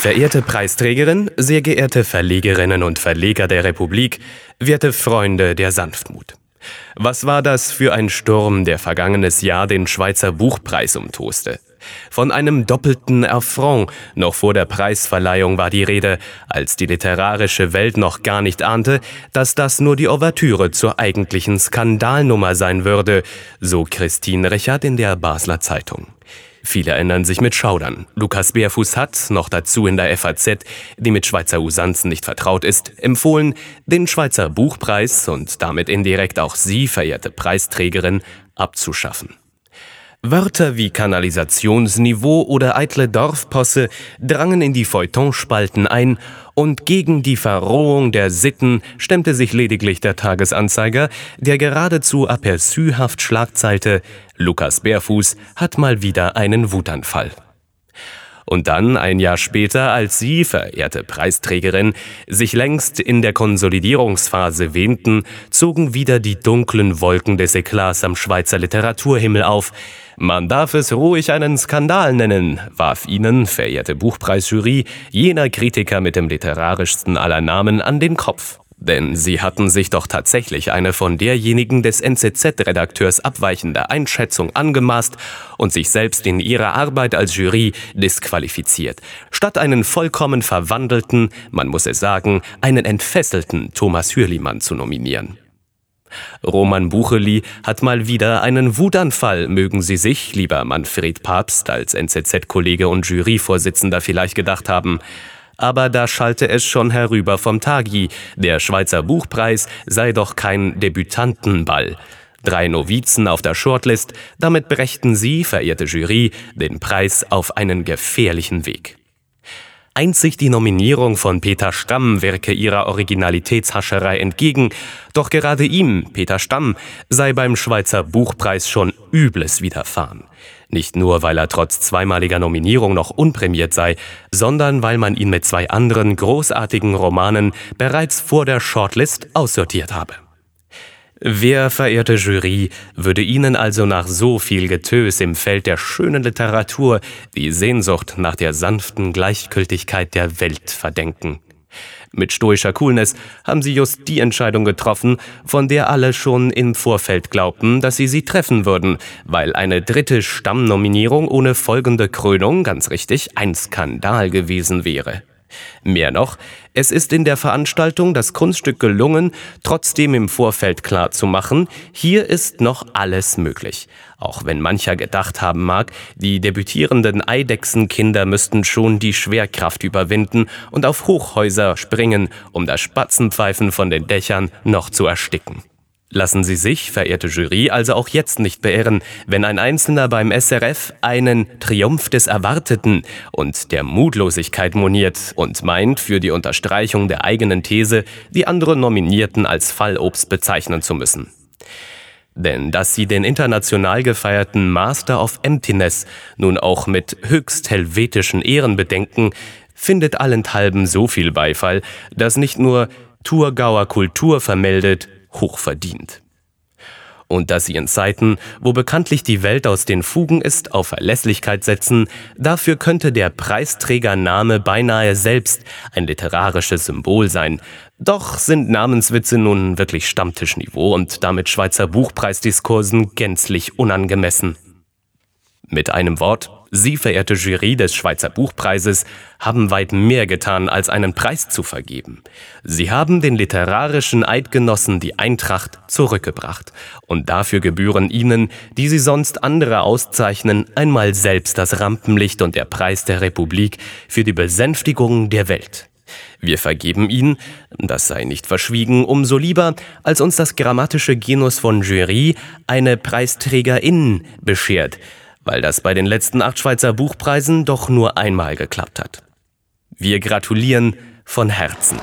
Verehrte Preisträgerin, sehr geehrte Verlegerinnen und Verleger der Republik, werte Freunde der Sanftmut. Was war das für ein Sturm, der vergangenes Jahr den Schweizer Buchpreis umtoste? Von einem doppelten Affront noch vor der Preisverleihung war die Rede, als die literarische Welt noch gar nicht ahnte, dass das nur die Ouvertüre zur eigentlichen Skandalnummer sein würde, so Christine Richard in der Basler Zeitung. Viele erinnern sich mit Schaudern. Lukas Bärfuß hat, noch dazu in der FAZ, die mit Schweizer Usanzen nicht vertraut ist, empfohlen, den Schweizer Buchpreis und damit indirekt auch Sie, verehrte Preisträgerin, abzuschaffen. Wörter wie Kanalisationsniveau oder eitle Dorfposse drangen in die Feuilletonspalten ein und gegen die Verrohung der Sitten stemmte sich lediglich der Tagesanzeiger, der geradezu aperçuhaft schlagzeilte Lukas Bärfuß hat mal wieder einen Wutanfall. Und dann, ein Jahr später, als Sie, verehrte Preisträgerin, sich längst in der Konsolidierungsphase wähnten, zogen wieder die dunklen Wolken des Eklats am Schweizer Literaturhimmel auf. Man darf es ruhig einen Skandal nennen, warf Ihnen, verehrte Buchpreisjury, jener Kritiker mit dem literarischsten aller Namen an den Kopf. Denn sie hatten sich doch tatsächlich eine von derjenigen des NZZ-Redakteurs abweichende Einschätzung angemaßt und sich selbst in ihrer Arbeit als Jury disqualifiziert, statt einen vollkommen verwandelten, man muss es sagen, einen entfesselten Thomas Hürlimann zu nominieren. Roman Bucheli hat mal wieder einen Wutanfall, mögen Sie sich, lieber Manfred Papst, als NZZ-Kollege und Juryvorsitzender vielleicht gedacht haben aber da schalte es schon herüber vom Tagi, der Schweizer Buchpreis sei doch kein Debütantenball. Drei Novizen auf der Shortlist, damit brächten Sie, verehrte Jury, den Preis auf einen gefährlichen Weg. Einzig die Nominierung von Peter Stamm wirke ihrer Originalitätshascherei entgegen, doch gerade ihm, Peter Stamm, sei beim Schweizer Buchpreis schon Übles widerfahren. Nicht nur, weil er trotz zweimaliger Nominierung noch unprämiert sei, sondern weil man ihn mit zwei anderen großartigen Romanen bereits vor der Shortlist aussortiert habe. Wer, verehrte Jury, würde Ihnen also nach so viel Getös im Feld der schönen Literatur die Sehnsucht nach der sanften Gleichgültigkeit der Welt verdenken? Mit stoischer Coolness haben sie just die Entscheidung getroffen, von der alle schon im Vorfeld glaubten, dass sie sie treffen würden, weil eine dritte Stammnominierung ohne folgende Krönung, ganz richtig, ein Skandal gewesen wäre. Mehr noch, es ist in der Veranstaltung das Kunststück gelungen, trotzdem im Vorfeld klar zu machen, hier ist noch alles möglich. Auch wenn mancher gedacht haben mag, die debütierenden Eidechsenkinder müssten schon die Schwerkraft überwinden und auf Hochhäuser springen, um das Spatzenpfeifen von den Dächern noch zu ersticken. Lassen Sie sich, verehrte Jury, also auch jetzt nicht beirren, wenn ein Einzelner beim SRF einen Triumph des Erwarteten und der Mutlosigkeit moniert und meint, für die Unterstreichung der eigenen These die anderen Nominierten als Fallobst bezeichnen zu müssen. Denn dass sie den international gefeierten Master of Emptiness nun auch mit höchst helvetischen Ehren bedenken, findet allenthalben so viel Beifall, dass nicht nur Thurgauer Kultur vermeldet, hochverdient. Und dass sie in Zeiten, wo bekanntlich die Welt aus den Fugen ist, auf Verlässlichkeit setzen, dafür könnte der Preisträgername beinahe selbst ein literarisches Symbol sein. Doch sind Namenswitze nun wirklich Stammtischniveau und damit Schweizer Buchpreisdiskursen gänzlich unangemessen. Mit einem Wort, Sie, verehrte Jury des Schweizer Buchpreises, haben weit mehr getan, als einen Preis zu vergeben. Sie haben den literarischen Eidgenossen die Eintracht zurückgebracht. Und dafür gebühren Ihnen, die Sie sonst andere auszeichnen, einmal selbst das Rampenlicht und der Preis der Republik für die Besänftigung der Welt. Wir vergeben ihn, das sei nicht verschwiegen, umso lieber, als uns das grammatische Genus von Jury eine Preisträgerin beschert, weil das bei den letzten acht Schweizer Buchpreisen doch nur einmal geklappt hat. Wir gratulieren von Herzen.